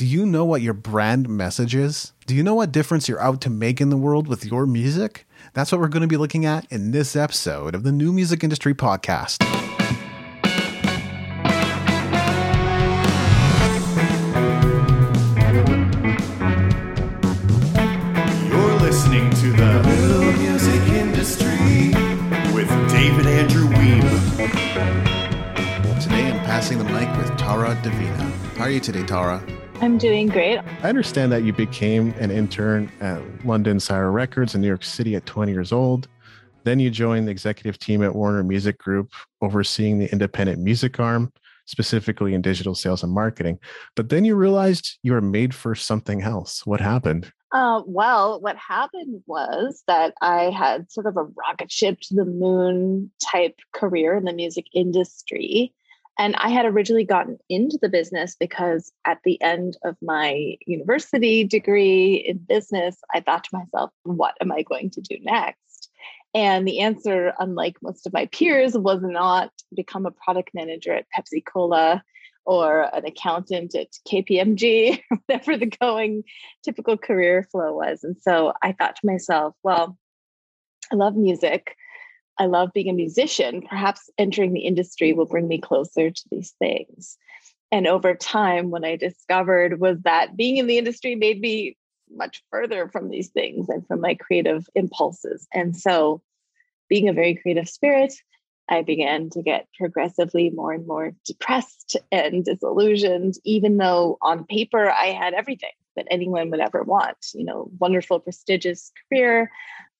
Do you know what your brand message is? Do you know what difference you're out to make in the world with your music? That's what we're going to be looking at in this episode of the New Music Industry Podcast. You're listening to the New Music Industry with David Andrew Wiebe. Today I'm passing the mic with Tara Divina. How are you today, Tara? I'm doing great. I understand that you became an intern at London Sire Records in New York City at 20 years old. Then you joined the executive team at Warner Music Group, overseeing the independent music arm, specifically in digital sales and marketing. But then you realized you were made for something else. What happened? Uh, well, what happened was that I had sort of a rocket ship to the moon type career in the music industry. And I had originally gotten into the business because at the end of my university degree in business, I thought to myself, what am I going to do next? And the answer, unlike most of my peers, was not become a product manager at Pepsi Cola or an accountant at KPMG, whatever the going typical career flow was. And so I thought to myself, well, I love music. I love being a musician. Perhaps entering the industry will bring me closer to these things. And over time, what I discovered was that being in the industry made me much further from these things and from my creative impulses. And so, being a very creative spirit, I began to get progressively more and more depressed and disillusioned, even though on paper I had everything that anyone would ever want. You know, wonderful, prestigious career,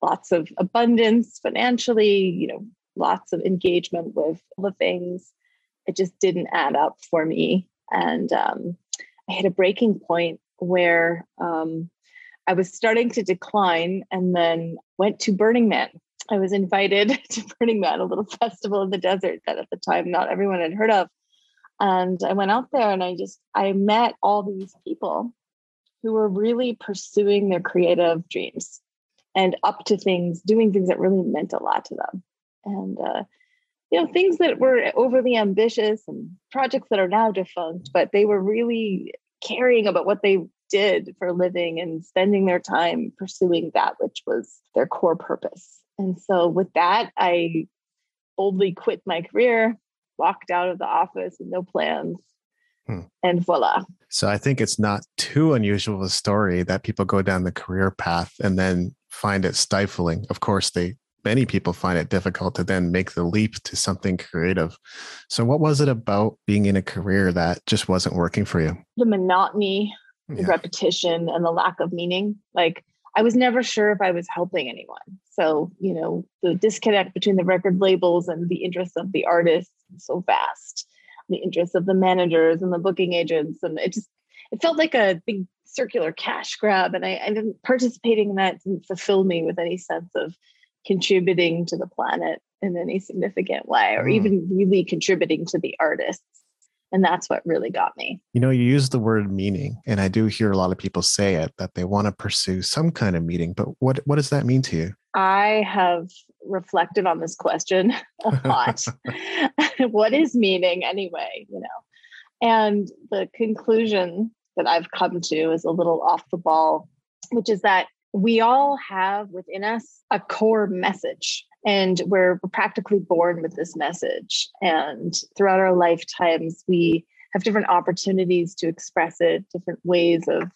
lots of abundance financially, you know, lots of engagement with the things. It just didn't add up for me. And um, I hit a breaking point where um, I was starting to decline and then went to Burning Man. I was invited to Burning Man, a little festival in the desert that at the time not everyone had heard of. And I went out there and I just, I met all these people who were really pursuing their creative dreams and up to things, doing things that really meant a lot to them. And, uh, you know, things that were overly ambitious and projects that are now defunct, but they were really caring about what they did for living and spending their time pursuing that which was their core purpose. And so, with that, I boldly quit my career, walked out of the office with no plans, Hmm. And voila. So I think it's not too unusual a story that people go down the career path and then find it stifling. Of course, they many people find it difficult to then make the leap to something creative. So what was it about being in a career that just wasn't working for you? The monotony, the yeah. repetition and the lack of meaning. Like I was never sure if I was helping anyone. So, you know, the disconnect between the record labels and the interests of the artists is so vast the interests of the managers and the booking agents and it just it felt like a big circular cash grab and I, I didn't participating in that didn't fulfill me with any sense of contributing to the planet in any significant way or mm. even really contributing to the artists and that's what really got me you know you use the word meaning and i do hear a lot of people say it that they want to pursue some kind of meaning but what what does that mean to you I have reflected on this question a lot. what is meaning anyway, you know? And the conclusion that I've come to is a little off the ball, which is that we all have within us a core message and we're practically born with this message and throughout our lifetimes we have different opportunities to express it different ways of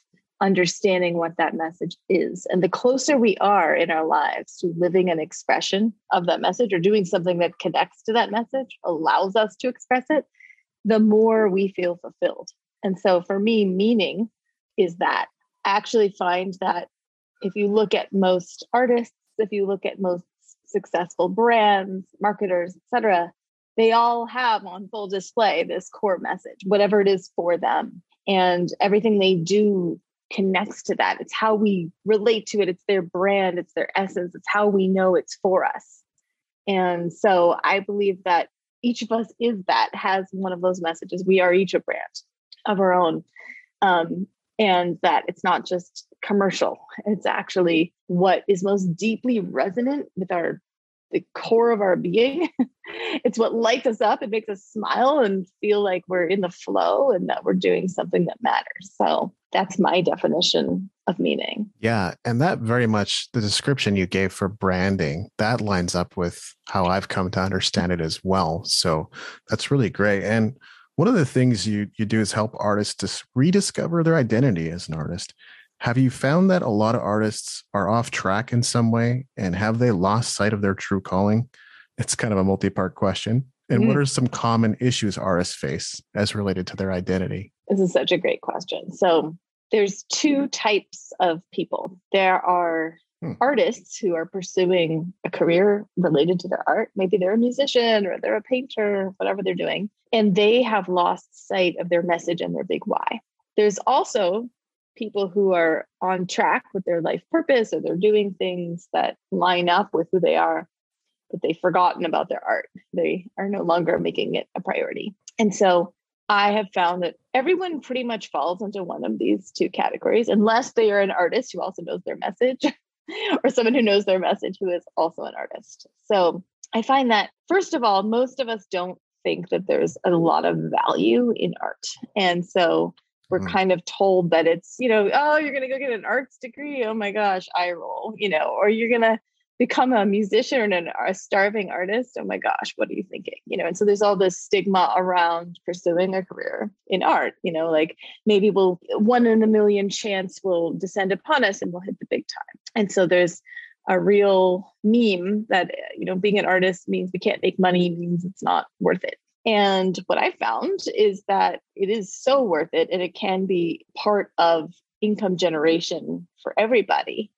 understanding what that message is. And the closer we are in our lives to living an expression of that message or doing something that connects to that message, allows us to express it, the more we feel fulfilled. And so for me, meaning is that I actually find that if you look at most artists, if you look at most successful brands, marketers, etc., they all have on full display this core message, whatever it is for them. And everything they do connects to that. It's how we relate to it. It's their brand, it's their essence, it's how we know it's for us. And so I believe that each of us is that, has one of those messages. We are each a brand of our own. Um, and that it's not just commercial, it's actually what is most deeply resonant with our the core of our being. it's what lights us up. It makes us smile and feel like we're in the flow and that we're doing something that matters. So that's my definition of meaning. Yeah. And that very much the description you gave for branding, that lines up with how I've come to understand it as well. So that's really great. And one of the things you you do is help artists rediscover their identity as an artist. Have you found that a lot of artists are off track in some way and have they lost sight of their true calling? It's kind of a multi-part question. And mm. what are some common issues artists face as related to their identity? This is such a great question. So there's two types of people. There are hmm. artists who are pursuing a career related to their art. Maybe they're a musician or they're a painter, whatever they're doing, and they have lost sight of their message and their big why. There's also people who are on track with their life purpose or they're doing things that line up with who they are, but they've forgotten about their art. They are no longer making it a priority. And so I have found that everyone pretty much falls into one of these two categories, unless they are an artist who also knows their message, or someone who knows their message who is also an artist. So I find that, first of all, most of us don't think that there's a lot of value in art. And so we're mm. kind of told that it's, you know, oh, you're going to go get an arts degree. Oh my gosh, I roll, you know, or you're going to become a musician or an, a starving artist oh my gosh what are you thinking you know and so there's all this stigma around pursuing a career in art you know like maybe we'll one in a million chance will descend upon us and we'll hit the big time and so there's a real meme that you know being an artist means we can't make money means it's not worth it and what i found is that it is so worth it and it can be part of income generation for everybody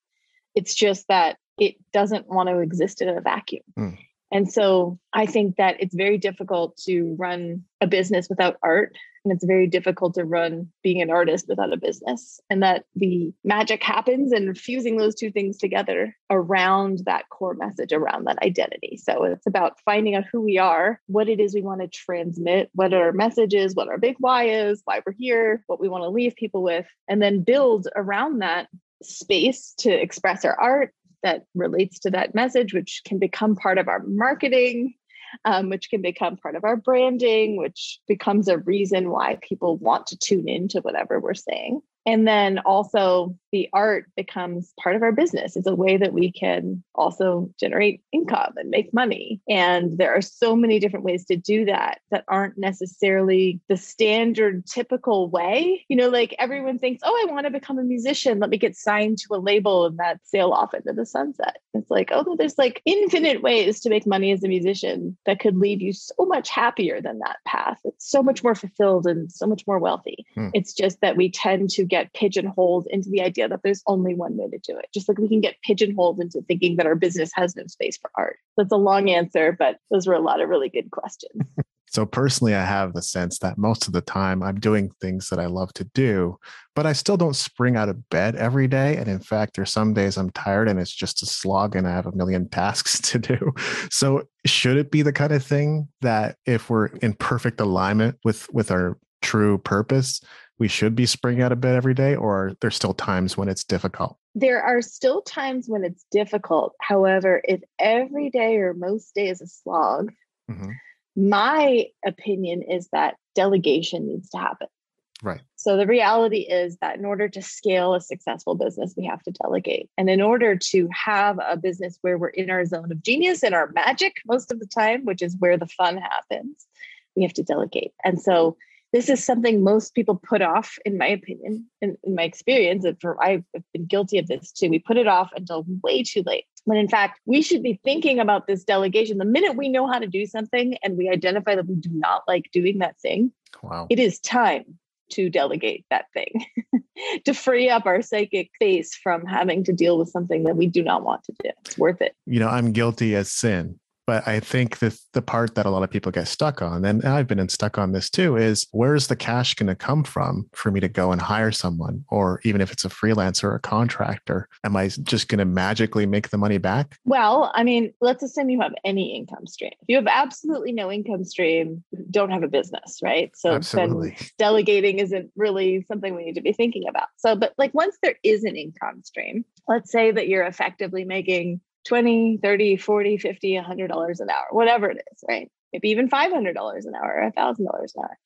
it's just that it doesn't want to exist in a vacuum. Mm. And so I think that it's very difficult to run a business without art. And it's very difficult to run being an artist without a business. And that the magic happens and fusing those two things together around that core message, around that identity. So it's about finding out who we are, what it is we want to transmit, what our message is, what our big why is, why we're here, what we want to leave people with, and then build around that space to express our art that relates to that message, which can become part of our marketing, um, which can become part of our branding, which becomes a reason why people want to tune into whatever we're saying. And then also the art becomes part of our business. It's a way that we can also generate income and make money. And there are so many different ways to do that that aren't necessarily the standard typical way. You know, like everyone thinks, oh, I want to become a musician. Let me get signed to a label and that sail off into the sunset. It's like, oh, there's like infinite ways to make money as a musician that could leave you so much happier than that path. It's so much more fulfilled and so much more wealthy. Hmm. It's just that we tend to get get pigeonholed into the idea that there's only one way to do it. Just like we can get pigeonholed into thinking that our business has no space for art. That's a long answer, but those were a lot of really good questions. So personally, I have the sense that most of the time I'm doing things that I love to do, but I still don't spring out of bed every day. And in fact, there's some days I'm tired and it's just a slog and I have a million tasks to do. So should it be the kind of thing that if we're in perfect alignment with with our true purpose, we should be springing out of bed every day, or there's still times when it's difficult? There are still times when it's difficult. However, if every day or most days is a slog, mm-hmm. my opinion is that delegation needs to happen. Right. So the reality is that in order to scale a successful business, we have to delegate. And in order to have a business where we're in our zone of genius and our magic most of the time, which is where the fun happens, we have to delegate. And so this is something most people put off, in my opinion, in, in my experience. And for I've been guilty of this too. We put it off until way too late. When in fact, we should be thinking about this delegation. The minute we know how to do something and we identify that we do not like doing that thing, wow. it is time to delegate that thing, to free up our psychic face from having to deal with something that we do not want to do. It's worth it. You know, I'm guilty as sin but I think the the part that a lot of people get stuck on, and I've been stuck on this too, is where's the cash going to come from for me to go and hire someone, or even if it's a freelancer or a contractor, am I just going to magically make the money back? Well, I mean, let's assume you have any income stream. If you have absolutely no income stream, don't have a business, right? So absolutely. then delegating isn't really something we need to be thinking about. So, but like once there is an income stream, let's say that you're effectively making 20 30 40 50 100 dollars an hour whatever it is right maybe even 500 dollars an hour or a thousand dollars an hour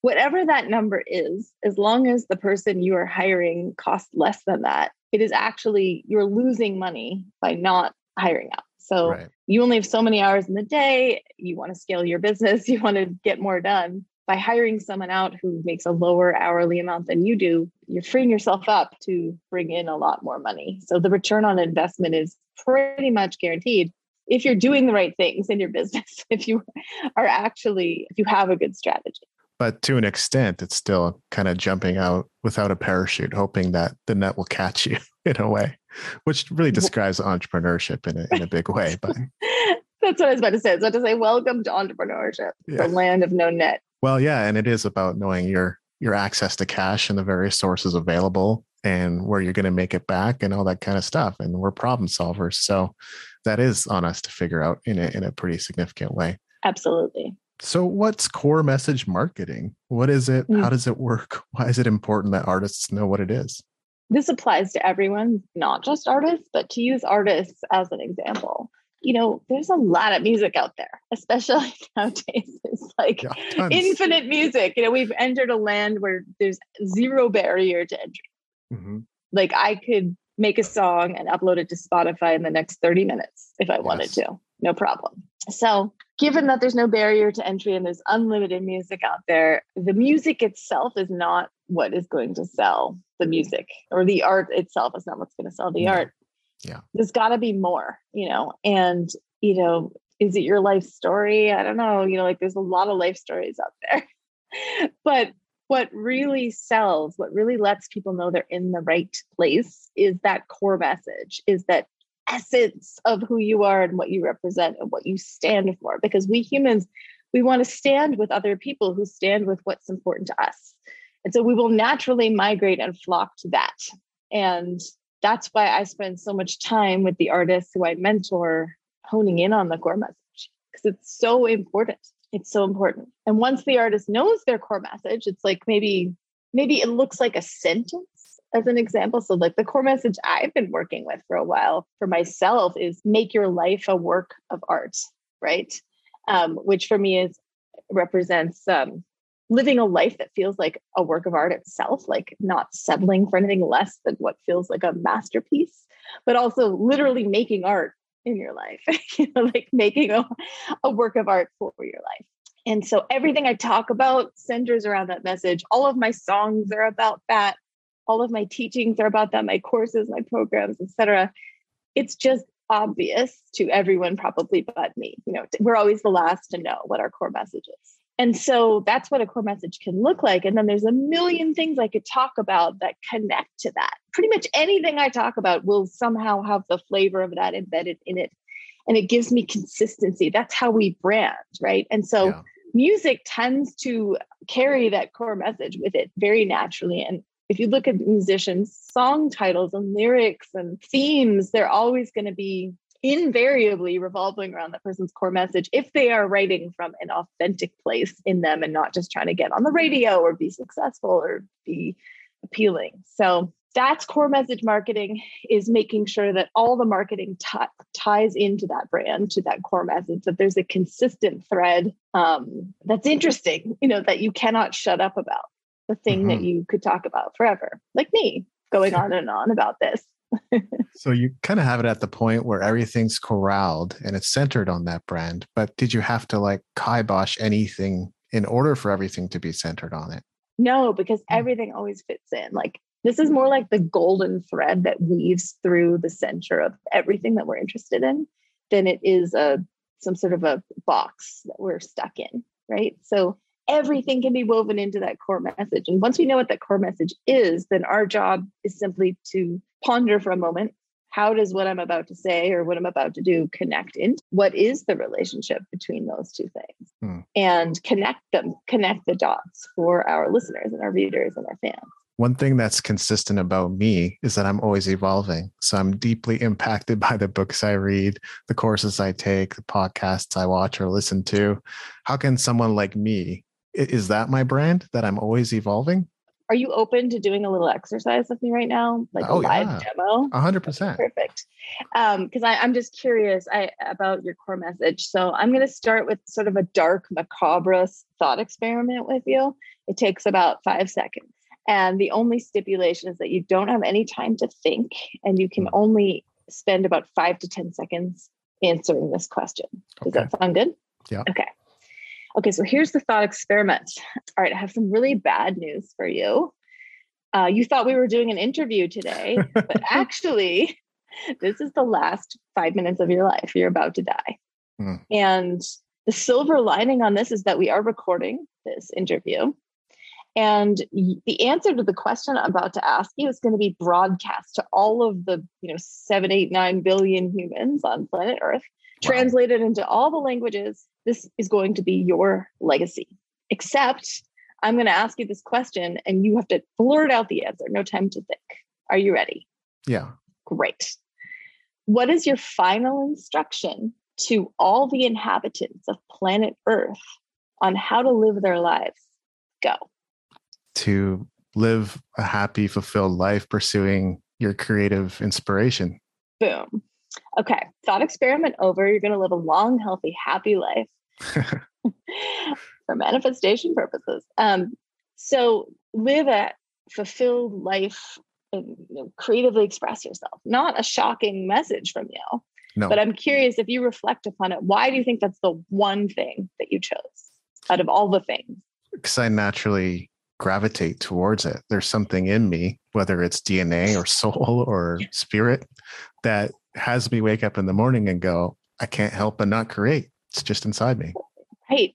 whatever that number is, as long as the person you are hiring costs less than that, it is actually you're losing money by not hiring out. So Right. you only have so many hours in the day. You want to scale your business, you want to get more done. By hiring someone out who makes a lower hourly amount than you do, you're freeing yourself up to bring in a lot more money. So the return on investment is pretty much guaranteed if you're doing the right things in your business, if you are actually, if you have a good strategy. But to an extent, it's still kind of jumping out without a parachute, hoping that the net will catch you in a way, which really describes entrepreneurship in a, in a big way. But That's what I was about to say. I was about to say, welcome to entrepreneurship, Yeah. the land of no net. Well, yeah, and it is about knowing your your access to cash and the various sources available and where you're going to make it back and all that kind of stuff. And we're problem solvers, so that is on us to figure out in a in a pretty significant way. Absolutely. So, what's core message marketing? What is it? Mm. How does it work? Why is it important that artists know what it is? This applies to everyone, not just artists, but to use artists as an example. You know, there's a lot of music out there, especially nowadays. It's like Yeah, infinite music. You know, we've entered a land where there's zero barrier to entry. Mhm. Like I could make a song and upload it to Spotify in the next 30 minutes if I wanted to. No problem. So, given that there's no barrier to entry and there's unlimited music out there, the music itself is not what is going to sell the music, or the art itself is not what's going to sell the No. art. Yeah. There's got to be more, you know, and, you know, is it your life story? I don't know. You know, like there's a lot of life stories out there. but what really sells, what really lets people know they're in the right place is that core message, is that essence of who you are and what you represent and what you stand for. Because we humans, we want to stand with other people who stand with what's important to us. And so we will naturally migrate and flock to that. And that's why I spend so much time with the artists who I mentor honing in on the core message because it's so important. It's so important. And once the artist knows their core message, it's like maybe maybe it looks like a sentence as an example. So like the core message I've been working with for a while for myself is make your life a work of art, right? Um, which for me is represents um, living a life that feels like a work of art itself, like not settling for anything less than what feels like a masterpiece, but also literally making art in your life, you know, like making a, a work of art for your life. And so everything I talk about centers around that message. All of my songs are about that. All of my teachings are about that. My courses, my programs, etc. It's just obvious to everyone, probably but me. You know, we're always the last to know what our core message is. And so that's what a core message can look like. And then there's a million things I could talk about that connect to that. Pretty much anything I talk about will somehow have the flavor of that embedded in it. And it gives me consistency. That's how we brand, right? And so Yeah. music tends to carry that core message with it very naturally. And if you look at musicians' song titles and lyrics and themes, they're always going to be invariably revolving around that person's core message if they are writing from an authentic place in them and not just trying to get on the radio or be successful or be appealing. So that's core message marketing is making sure that all the marketing ti- ties into that brand to that core message that there's a consistent thread um, that's interesting you know that you cannot shut up about. The thing that Mhm. you could talk about forever. Like me going on and on about this So you kind of have it at the point where everything's corralled and it's centered on that brand. But did you have to like kibosh anything in order for everything to be centered on it? No, because Hmm. everything always fits in. Like this is more like the golden thread that weaves through the center of everything that we're interested in than it is a some sort of a box that we're stuck in, right? So everything can be woven into that core message. And once we know what that core message is, then our job is simply to ponder for a moment how does what I'm about to say or what I'm about to do connect into what is the relationship between those two things Hmm. and connect them, connect the dots for our listeners and our readers and our fans. One thing that's consistent about me is that I'm always evolving. So I'm deeply impacted by the books I read, the courses I take, the podcasts I watch or listen to. How can someone like me, is that my brand that I'm always evolving? Are you open to doing a little exercise with me right now, like Oh, a live yeah. demo? A hundred percent. Perfect. Because I I'm just curious I, about your core message. So I'm going to start with sort of a dark, macabre thought experiment with you. It takes about five seconds. And the only stipulation is that you don't have any time to think and you can Hmm. only spend about five to 10 seconds answering this question. Does Okay. that sound good? Yeah. Okay. Okay, so here's the thought experiment. All right, I have some really bad news for you. Uh, you thought we were doing an interview today, but actually, this is the last five minutes of your life. You're about to die. Hmm. And the silver lining on this is that we are recording this interview. And the answer to the question I'm about to ask you is going to be broadcast to all of the, you know, seven, eight, nine billion humans on planet Earth, Wow. translated into all the languages. This is going to be your legacy. Except I'm going to ask you this question and you have to blurt out the answer. No time to think. Are you ready? Yeah. Great. What is your final instruction to all the inhabitants of planet Earth on how to live their lives? Go. To live a happy, fulfilled life pursuing your creative inspiration. Boom. Okay. Thought experiment over. You're going to live a long, healthy, happy life for manifestation purposes. Um, so live a fulfilled life and you know, creatively express yourself. Not a shocking message from you. No. But I'm curious if you reflect upon it, why do you think that's the one thing that you chose out of all the things? because I naturally gravitate towards it. There's something in me, whether it's DNA or soul or spirit, that has me wake up in the morning and go, I can't help but not create. It's just inside me. Right.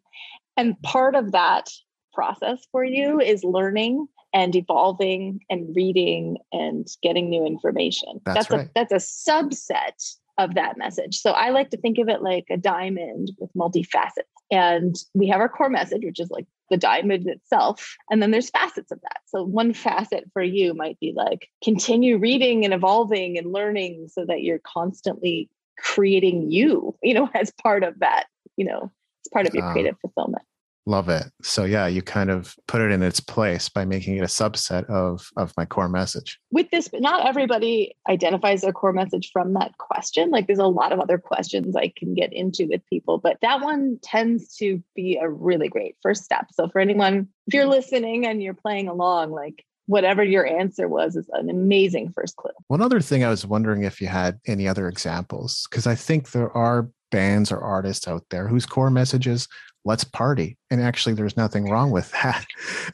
And part of that process for you is learning and evolving and reading and getting new information. That's a right. that's a subset of that message. So I like to think of it like a diamond with multi facets. And we have our core message, which is like the diamond itself. And then there's facets of that. So one facet for you might be like continue reading and evolving and learning so that you're constantly creating you, you know, as part of that, you know, it's part of your Ah. creative fulfillment. Love it. So yeah, you kind of put it in its place by making it a subset of of my core message. with this, but not everybody identifies their core message from that question. Like there's a lot of other questions I can get into with people, but that one tends to be a really great first step. So for anyone, if you're listening and you're playing along, like whatever your answer was is an amazing first clue. One other thing I was wondering if you had any other examples, because I think there are bands or artists out there whose core message is let's party. And actually, there's nothing wrong with that.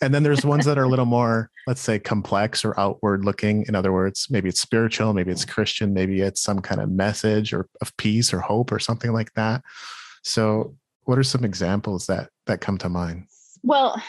And then there's ones that are a little more, let's say, complex or outward looking. In other words, maybe it's spiritual, maybe it's Christian, maybe it's some kind of message or of peace or hope or something like that. So, what are some examples that that come to mind? Well,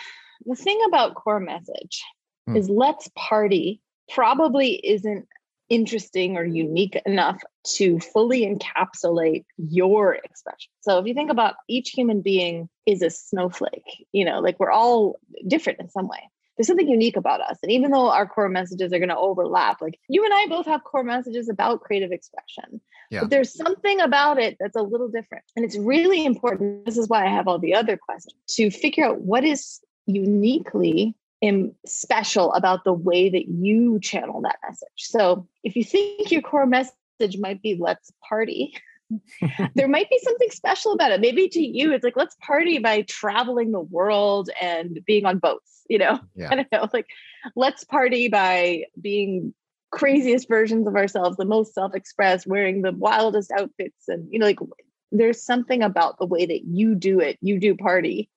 the thing about core message Hmm. is let's party probably isn't interesting or unique enough to fully encapsulate your expression. So if you think about each human being is a snowflake, you know, like we're all different in some way. There's something unique about us. And even though our core messages are going to overlap, like you and I both have core messages about creative expression. Yeah. But there's something about it that's a little different. And it's really important. This is why I have all the other questions to figure out what is uniquely im- special about the way that you channel that message. So if you think your core message might be let's party, there might be something special about it. Maybe to you, it's like let's party by traveling the world and being on boats, you know? Yeah. I don't know, like let's party by being craziest versions of ourselves, the most self-expressed, wearing the wildest outfits, and you know, like there's something about the way that you do it, you do party,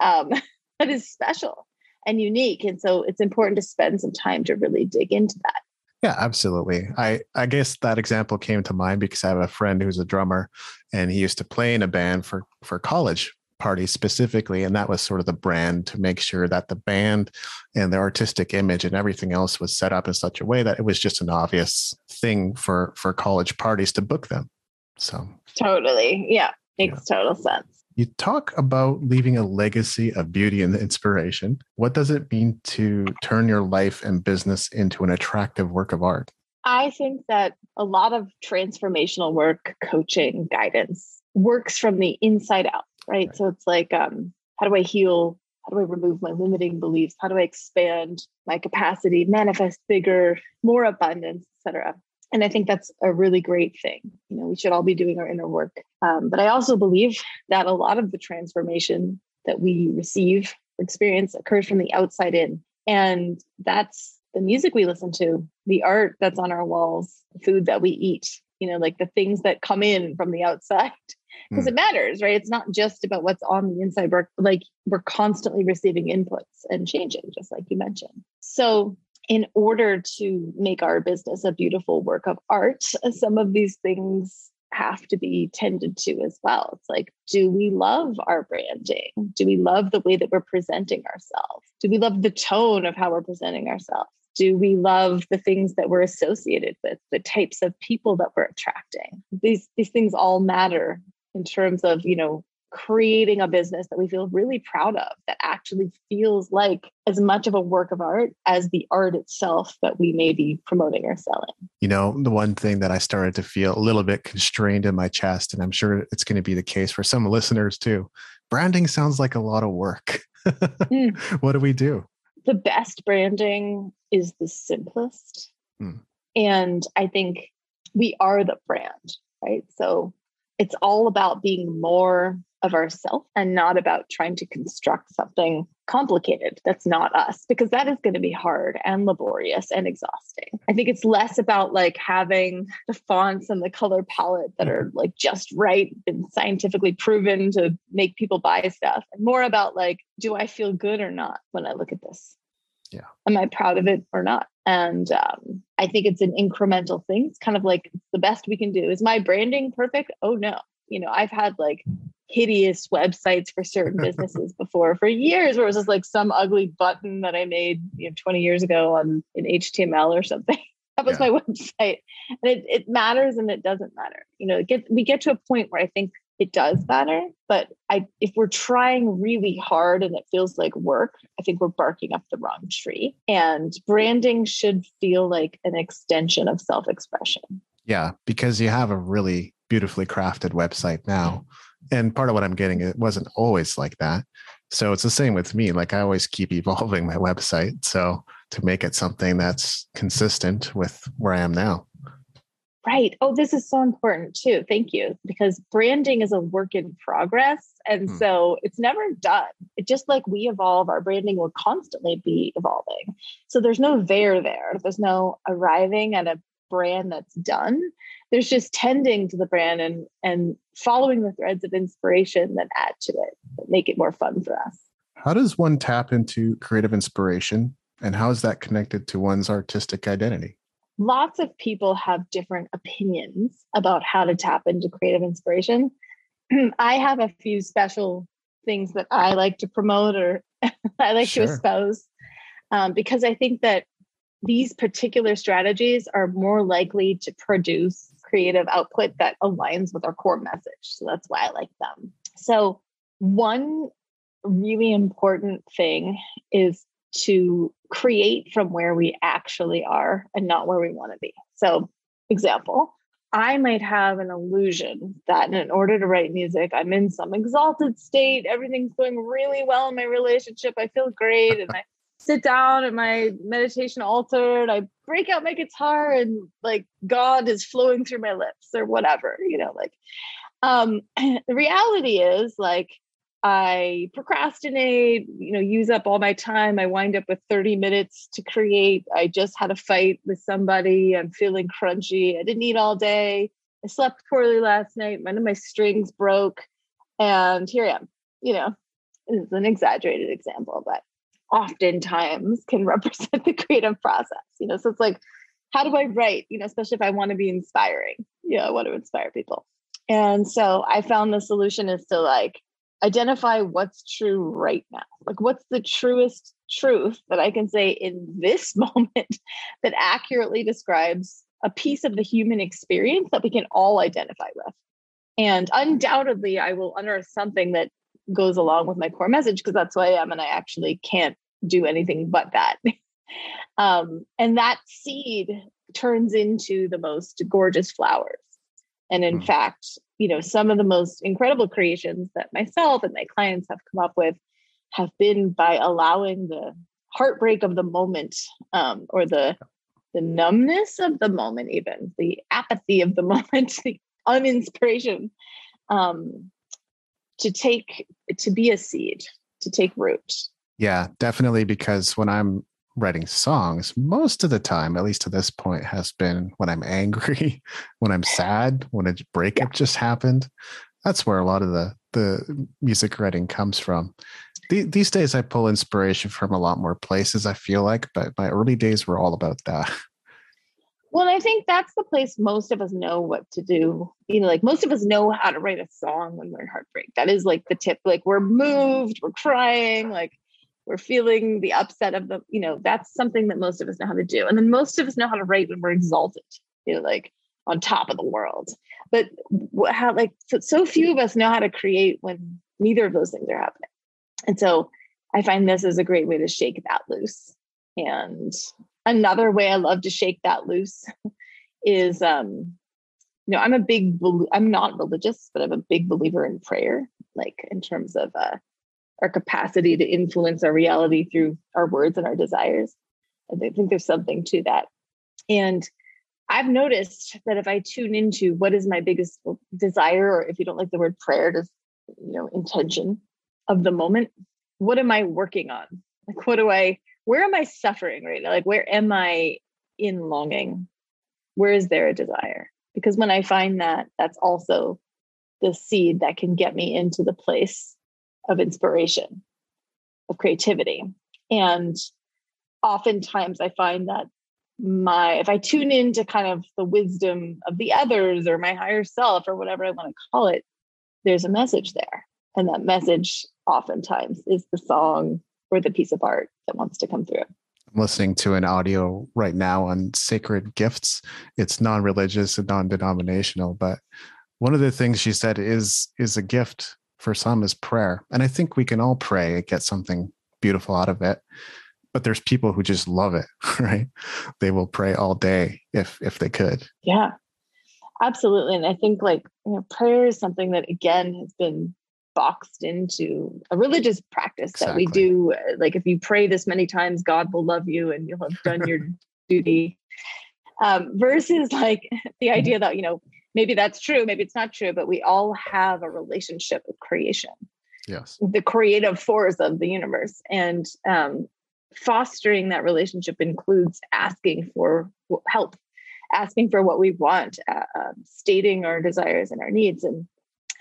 um, that is special and unique. And so it's important to spend some time to really dig into that. Yeah, absolutely. I I guess that example came to mind because I have a friend who's a drummer and he used to play in a band for for college parties specifically and that was sort of the brand to make sure that the band and the artistic image and everything else was set up in such a way that it was just an obvious thing for for college parties to book them. So, Totally. Yeah. Makes total sense. You talk about leaving a legacy of beauty and inspiration. What does it mean to turn your life and business into an attractive work of art? I think that a lot of transformational work, coaching, guidance works from the inside out, right? Right. So it's like, um, how do I heal? How do I remove my limiting beliefs? How do I expand my capacity, manifest bigger, more abundance, etc. And I think that's a really great thing. You know, we should all be doing our inner work. Um, but I also believe that a lot of the transformation that we receive experience occurs from the outside in. And that's the music we listen to, the art that's on our walls, food that we eat, you know, like the things that come in from the outside. Because mm. it matters, right? It's not just about what's on the inside. We're like we're constantly receiving inputs and changing, just like you mentioned. So in order to make our business a beautiful work of art, some of these things have to be tended to as well. It's like, do we love our branding? Do we love the way that we're presenting ourselves? Do we love the tone of how we're presenting ourselves? Do we love the things that we're associated with, the types of people that we're attracting? These these things all matter in terms of, you know, creating a business that we feel really proud of that actually feels like as much of a work of art as the art itself that we may be promoting or selling. You know, the one thing that I started to feel a little bit constrained in my chest, and I'm sure it's going to be the case for some listeners too. Branding sounds like a lot of work. mm. What do we do? The best branding is the simplest. Mm. And I think we are the brand, right? So it's all about being more of ourselves and not about trying to construct something complicated that's not us because that is going to be hard and laborious and exhausting. I think it's less about like having the fonts and the color palette that are like just right and scientifically proven to make people buy stuff and more about like do I feel good or not when I look at this? Yeah. Am I proud of it or not? And um, I think it's an incremental thing. It's kind of like the best we can do. Is my branding perfect? Oh no. You know, I've had like hideous websites for certain businesses before for years where it was just like some ugly button that I made you know 20 years ago on in HTML or something. that was yeah. my website. And it, it matters and it doesn't matter. You know, get we get to a point where I think it does matter. But I if we're trying really hard and it feels like work, I think we're barking up the wrong tree. And branding should feel like an extension of self-expression. Yeah, because you have a really beautifully crafted website now and part of what I'm getting, it wasn't always like that. So it's the same with me. Like I always keep evolving my website. So to make it something that's consistent with where I am now. Right. Oh, this is so important too. Thank you. Because branding is a work in progress. And hmm. so it's never done. It just like we evolve, our branding will constantly be evolving. So there's no there there. There's no arriving at a brand that's done there's just tending to the brand and and following the threads of inspiration that add to it that make it more fun for us. How does one tap into creative inspiration and how is that connected to one's artistic identity? Lots of people have different opinions about how to tap into creative inspiration. I have a few special things that i like to promote or i like sure. to espouse um, because i think that these particular strategies are more likely to produce creative output that aligns with our core message. So that's why I like them. So, one really important thing is to create from where we actually are and not where we want to be. So, example, I might have an illusion that in order to write music, I'm in some exalted state, everything's going really well in my relationship, I feel great, and I sit down at my meditation altar and I break out my guitar and like God is flowing through my lips or whatever, you know, like um the reality is like I procrastinate, you know, use up all my time. I wind up with 30 minutes to create. I just had a fight with somebody. I'm feeling crunchy. I didn't eat all day. I slept poorly last night. One of my strings broke. And here I am, you know, it's an exaggerated example, but oftentimes can represent the creative process you know? So it's like how do i write you know especially if i want to be inspiring you know i want to inspire people. And so i found the solution is to like identify what's true right now. Like what's the truest truth that i can say in this moment that accurately describes a piece of the human experience that we can all identify with? And undoubtedly i will unearth something that goes along with my core message because that's who I am and I actually can't do anything but that. um, and that seed turns into the most gorgeous flowers. And in mm. fact, you know, some of the most incredible creations that myself and my clients have come up with have been by allowing the heartbreak of the moment um, or the the numbness of the moment even the apathy of the moment the uninspiration um, to take to be a seed to take root Yeah, definitely. Because when I'm writing songs, most of the time, at least to this point, has been when I'm angry, when I'm sad, when a breakup yeah. just happened. That's where a lot of the the music writing comes from. The, these days, I pull inspiration from a lot more places. I feel like, but my early days were all about that. Well, I think that's the place most of us know what to do. You know, like most of us know how to write a song when we're in heartbreak. That is like the tip. Like we're moved, we're crying, like we're feeling the upset of the, you know, that's something that most of us know how to do. And then most of us know how to write when we're exalted, you know, like on top of the world. But how, like, so, so few of us know how to create when neither of those things are happening. And so I find this is a great way to shake that loose. And another way I love to shake that loose is um you know I'm a big I'm not religious but I'm a big believer in prayer like in terms of uh our capacity to influence our reality through our words and our desires I think there's something to that and I've noticed that if I tune into what is my biggest desire or if you don't like the word prayer just you know intention of the moment what am I working on like what do I where am I suffering right now? Like, where am I in longing? Where is there a desire? Because when I find that, that's also the seed that can get me into the place of inspiration, of creativity. And oftentimes I find that my, if I tune into kind of the wisdom of the others or my higher self or whatever I want to call it, there's a message there. And that message oftentimes is the song or the piece of art that wants to come through. I'm listening to an audio right now on sacred gifts. It's non-religious and non-denominational, but one of the things she said is is a gift for some is prayer. And I think we can all pray and get something beautiful out of it. But there's people who just love it, right? They will pray all day if if they could. Yeah. Absolutely. And I think like you know, prayer is something that again has been boxed into a religious practice exactly. that we do. Like if you pray this many times, God will love you and you'll have done your duty. Um, versus like the idea that, you know, maybe that's true, maybe it's not true, but we all have a relationship with creation. Yes. The creative force of the universe. And um, fostering that relationship includes asking for help, asking for what we want, uh, um, stating our desires and our needs. And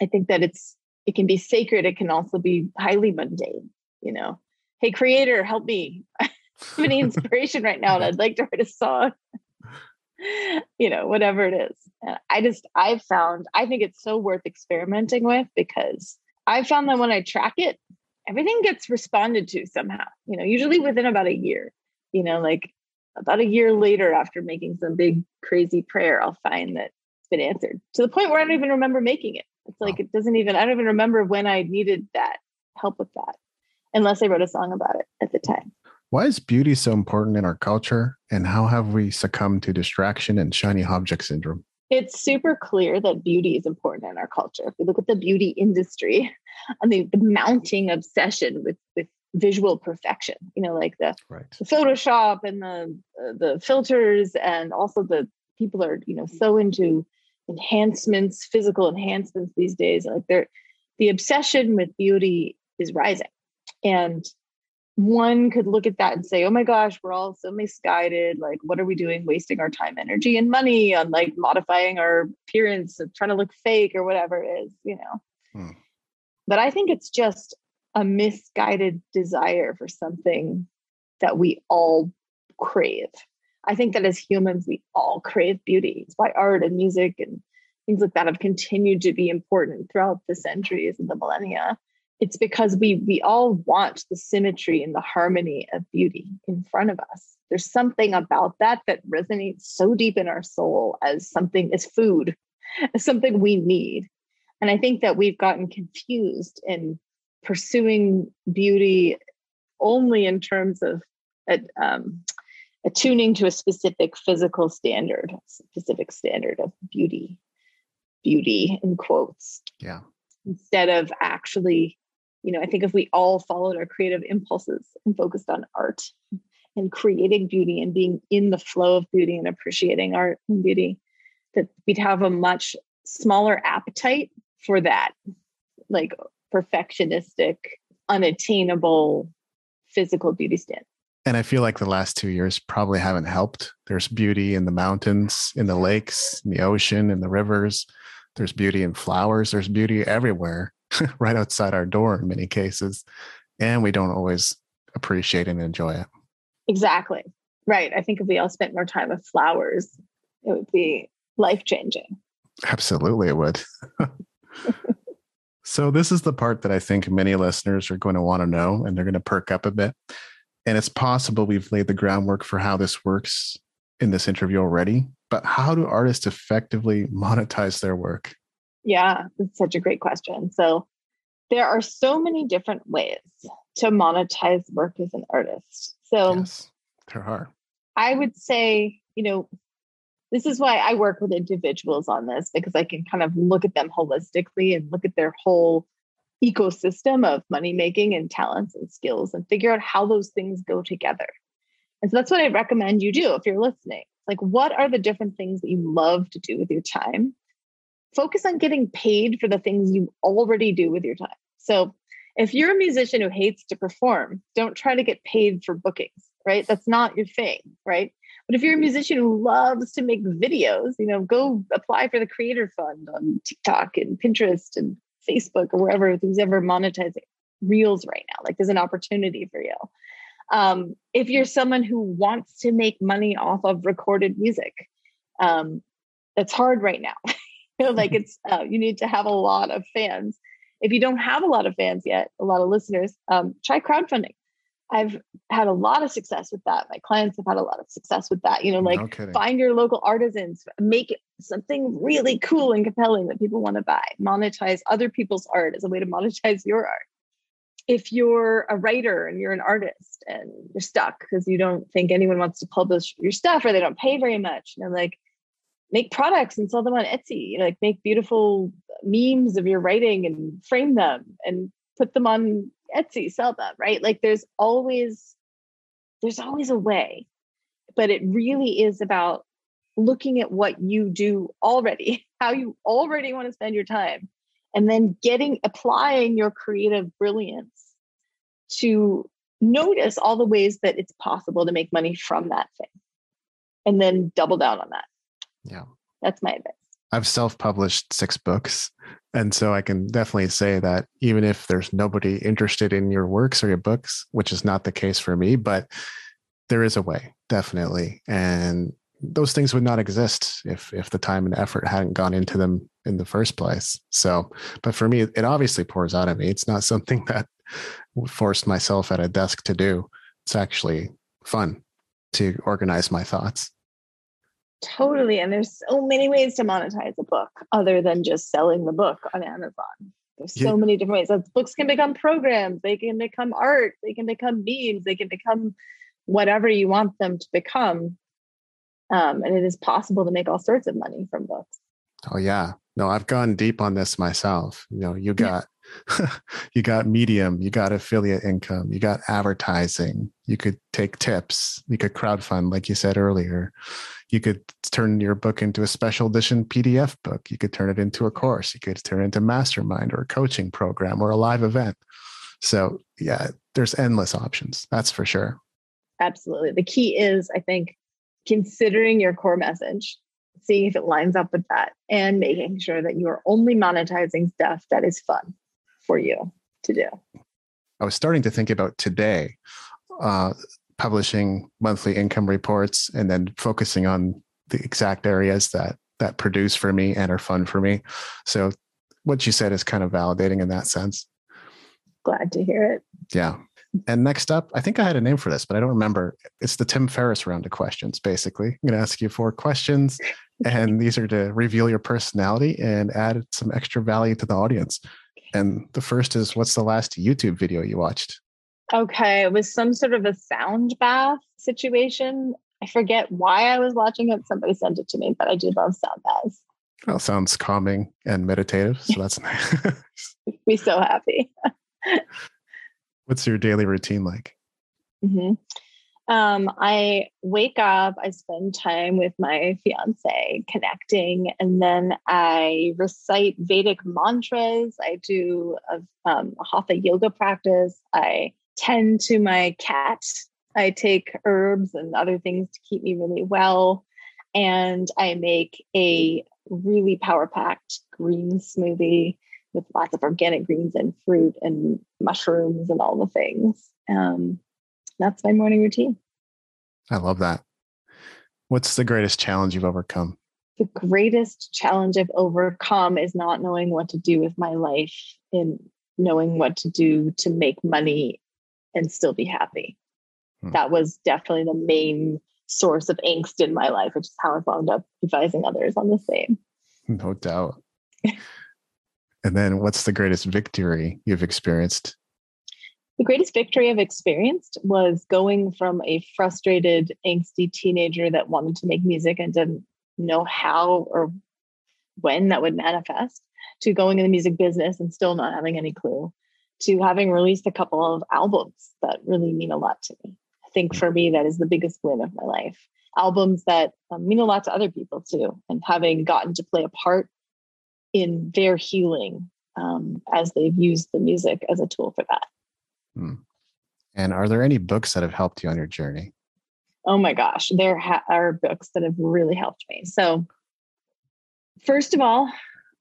I think that it's it can be sacred it can also be highly mundane you know hey creator help me i have any inspiration right now and i'd like to write a song you know whatever it is and i just i've found i think it's so worth experimenting with because i found that when i track it everything gets responded to somehow you know usually mm-hmm. within about a year you know like about a year later after making some big crazy prayer i'll find that it's been answered to the point where i don't even remember making it it's like it doesn't even, I don't even remember when I needed that help with that, unless I wrote a song about it at the time. Why is beauty so important in our culture? And how have we succumbed to distraction and shiny object syndrome? It's super clear that beauty is important in our culture. If we look at the beauty industry and the, the mounting obsession with, with visual perfection, you know, like the, right. the Photoshop and the, uh, the filters, and also the people are, you know, so into enhancements, physical enhancements these days. Like they're the obsession with beauty is rising. And one could look at that and say, oh my gosh, we're all so misguided. Like, what are we doing wasting our time, energy, and money on like modifying our appearance and trying to look fake or whatever it is, you know? Hmm. But I think it's just a misguided desire for something that we all crave. I think that as humans, we all crave beauty. It's why art and music and things like that have continued to be important throughout the centuries and the millennia. It's because we we all want the symmetry and the harmony of beauty in front of us. There's something about that that resonates so deep in our soul as something as food, as something we need. And I think that we've gotten confused in pursuing beauty only in terms of um, attuning to a specific physical standard, specific standard of beauty, beauty in quotes. Yeah. Instead of actually, you know, I think if we all followed our creative impulses and focused on art and creating beauty and being in the flow of beauty and appreciating art and beauty, that we'd have a much smaller appetite for that, like perfectionistic, unattainable physical beauty stand. And I feel like the last two years probably haven't helped. There's beauty in the mountains, in the lakes, in the ocean, in the rivers. There's beauty in flowers. There's beauty everywhere, right outside our door in many cases. And we don't always appreciate and enjoy it. Exactly. Right. I think if we all spent more time with flowers, it would be life changing. Absolutely, it would. so, this is the part that I think many listeners are going to want to know and they're going to perk up a bit. And it's possible we've laid the groundwork for how this works in this interview already, but how do artists effectively monetize their work? Yeah, it's such a great question. So, there are so many different ways to monetize work as an artist. So, yes, there are. I would say, you know, this is why I work with individuals on this because I can kind of look at them holistically and look at their whole ecosystem of money making and talents and skills and figure out how those things go together. And so that's what I recommend you do if you're listening. Like, what are the different things that you love to do with your time? Focus on getting paid for the things you already do with your time. So, if you're a musician who hates to perform, don't try to get paid for bookings, right? That's not your thing, right? But if you're a musician who loves to make videos, you know, go apply for the creator fund on TikTok and Pinterest and Facebook or wherever who's ever monetizing reels right now. Like there's an opportunity for you. Um, if you're someone who wants to make money off of recorded music, um, that's hard right now. know, like it's uh, you need to have a lot of fans. If you don't have a lot of fans yet, a lot of listeners, um, try crowdfunding. I've had a lot of success with that. My clients have had a lot of success with that. You know, like no find your local artisans, make it something really cool and compelling that people want to buy. Monetize other people's art as a way to monetize your art. If you're a writer and you're an artist and you're stuck because you don't think anyone wants to publish your stuff or they don't pay very much, you know, like make products and sell them on Etsy. You know, like make beautiful memes of your writing and frame them and put them on Etsy, sell them, right? Like there's always there's always a way. But it really is about looking at what you do already, how you already want to spend your time, and then getting applying your creative brilliance to notice all the ways that it's possible to make money from that thing and then double down on that. Yeah. That's my advice. I've self published six books. And so I can definitely say that even if there's nobody interested in your works or your books, which is not the case for me, but there is a way, definitely. And those things would not exist if if the time and effort hadn't gone into them in the first place. So, but for me, it obviously pours out of me. It's not something that forced myself at a desk to do. It's actually fun to organize my thoughts. Totally. And there's so many ways to monetize a book other than just selling the book on Amazon. There's so yeah. many different ways. Like books can become programs, they can become art, they can become memes, they can become whatever you want them to become. Um, and it is possible to make all sorts of money from books. Oh yeah. No, I've gone deep on this myself. You know, you got you got medium, you got affiliate income, you got advertising, you could take tips, you could crowdfund, like you said earlier. You could turn your book into a special edition PDF book. You could turn it into a course. You could turn it into a mastermind or a coaching program or a live event. So yeah, there's endless options. That's for sure. Absolutely. The key is, I think, considering your core message seeing if it lines up with that and making sure that you are only monetizing stuff that is fun for you to do. I was starting to think about today uh, publishing monthly income reports and then focusing on the exact areas that that produce for me and are fun for me. So what you said is kind of validating in that sense. Glad to hear it. Yeah. And next up, I think I had a name for this, but I don't remember. It's the Tim Ferriss round of questions, basically. I'm going to ask you four questions, and these are to reveal your personality and add some extra value to the audience. And the first is what's the last YouTube video you watched? Okay, it was some sort of a sound bath situation. I forget why I was watching it. Somebody sent it to me, but I do love sound baths. Well, sounds calming and meditative. So that's nice. Be so happy. What's your daily routine like? Mm-hmm. Um, I wake up, I spend time with my fiance connecting, and then I recite Vedic mantras. I do a, um, a hatha yoga practice. I tend to my cat. I take herbs and other things to keep me really well. And I make a really power packed green smoothie with lots of organic greens and fruit and mushrooms and all the things. Um, that's my morning routine. I love that. What's the greatest challenge you've overcome? The greatest challenge I've overcome is not knowing what to do with my life and knowing what to do to make money and still be happy. Hmm. That was definitely the main source of angst in my life, which is how I wound up advising others on the same. No doubt. and then what's the greatest victory you've experienced? The greatest victory I've experienced was going from a frustrated, angsty teenager that wanted to make music and didn't know how or when that would manifest to going in the music business and still not having any clue to having released a couple of albums that really mean a lot to me. I think for me, that is the biggest win of my life. Albums that um, mean a lot to other people too, and having gotten to play a part in their healing um, as they've used the music as a tool for that. Hmm. And are there any books that have helped you on your journey? Oh my gosh, there ha- are books that have really helped me. So, first of all,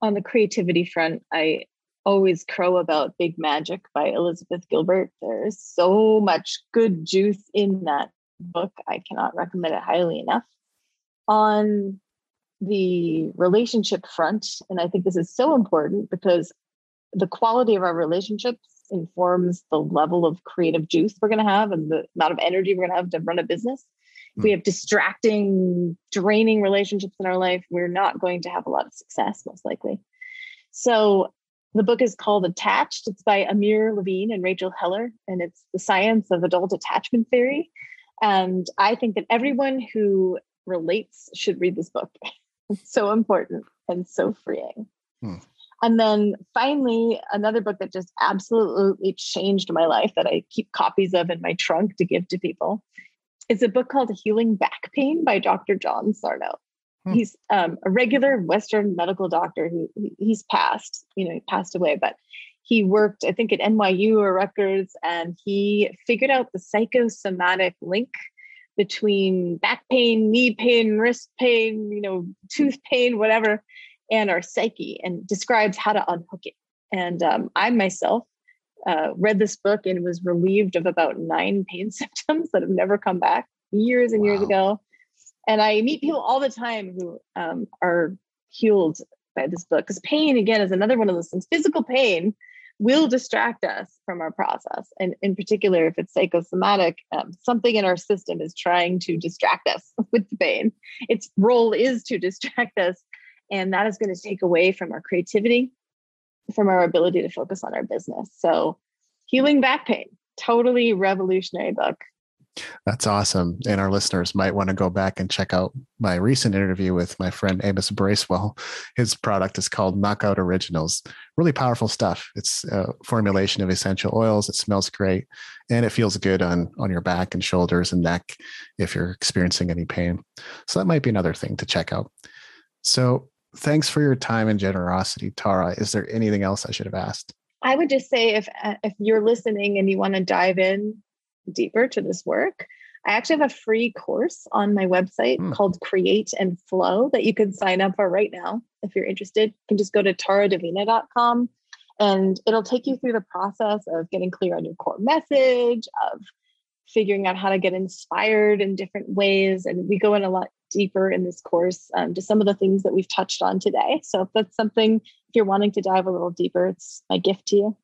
on the creativity front, I always crow about Big Magic by Elizabeth Gilbert. There's so much good juice in that book. I cannot recommend it highly enough. On the relationship front, and I think this is so important because the quality of our relationships informs the level of creative juice we're going to have and the amount of energy we're going to have to run a business. If we hmm. have distracting, draining relationships in our life, we're not going to have a lot of success, most likely. So the book is called Attached. It's by Amir Levine and Rachel Heller, and it's the science of adult attachment theory. And I think that everyone who relates should read this book. it's so important and so freeing. Hmm. And then finally, another book that just absolutely changed my life that I keep copies of in my trunk to give to people is a book called Healing Back Pain by Dr. John Sarno. Hmm. He's um, a regular Western medical doctor who he's passed, you know, he passed away, but he worked, I think, at NYU or Rutgers, and he figured out the psychosomatic link between back pain, knee pain, wrist pain, you know, tooth pain, whatever, and our psyche, and describes how to unhook it. And um, I myself uh, read this book and was relieved of about nine pain symptoms that have never come back years and wow. years ago and I meet people all the time who um, are healed by this book because pain, again, is another one of those things. Physical pain will distract us from our process. And in particular, if it's psychosomatic, um, something in our system is trying to distract us with the pain. Its role is to distract us. And that is going to take away from our creativity, from our ability to focus on our business. So, Healing Back Pain, totally revolutionary book. That's awesome. And our listeners might want to go back and check out my recent interview with my friend Amos Bracewell. His product is called Knockout Originals. Really powerful stuff. It's a formulation of essential oils. It smells great and it feels good on, on your back and shoulders and neck if you're experiencing any pain. So that might be another thing to check out. So thanks for your time and generosity, Tara. Is there anything else I should have asked? I would just say if if you're listening and you want to dive in deeper to this work, I actually have a free course on my website mm. called Create and Flow that you can sign up for right now. If you're interested, you can just go to taradivina.com and it'll take you through the process of getting clear on your core message, of figuring out how to get inspired in different ways. And we go in a lot deeper in this course um, to some of the things that we've touched on today. So if that's something, if you're wanting to dive a little deeper, it's my gift to you.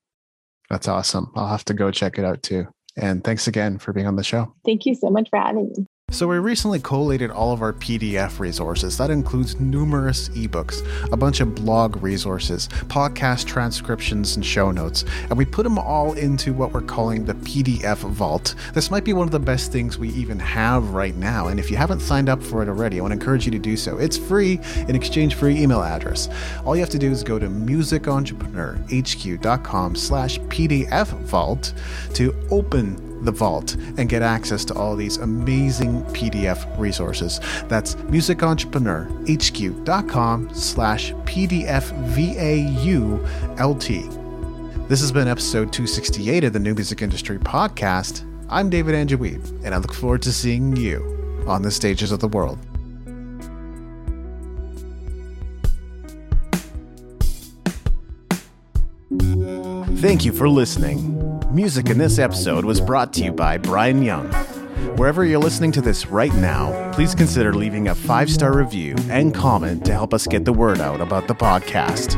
That's awesome. I'll have to go check it out too. And thanks again for being on the show. Thank you so much for having me. So, we recently collated all of our PDF resources. That includes numerous ebooks, a bunch of blog resources, podcast transcriptions, and show notes. And we put them all into what we're calling the PDF Vault. This might be one of the best things we even have right now. And if you haven't signed up for it already, I want to encourage you to do so. It's free in exchange for your email address. All you have to do is go to musicentrepreneur.hq.com slash PDF Vault to open the vault and get access to all these amazing PDF resources. That's musicentrepreneur.hq.com slash PDFVAULT. This has been episode 268 of the New Music Industry Podcast. I'm David Andrew Wiebe, and I look forward to seeing you on the stages of the world. Thank you for listening. Music in this episode was brought to you by Brian Young. Wherever you're listening to this right now, please consider leaving a five star review and comment to help us get the word out about the podcast.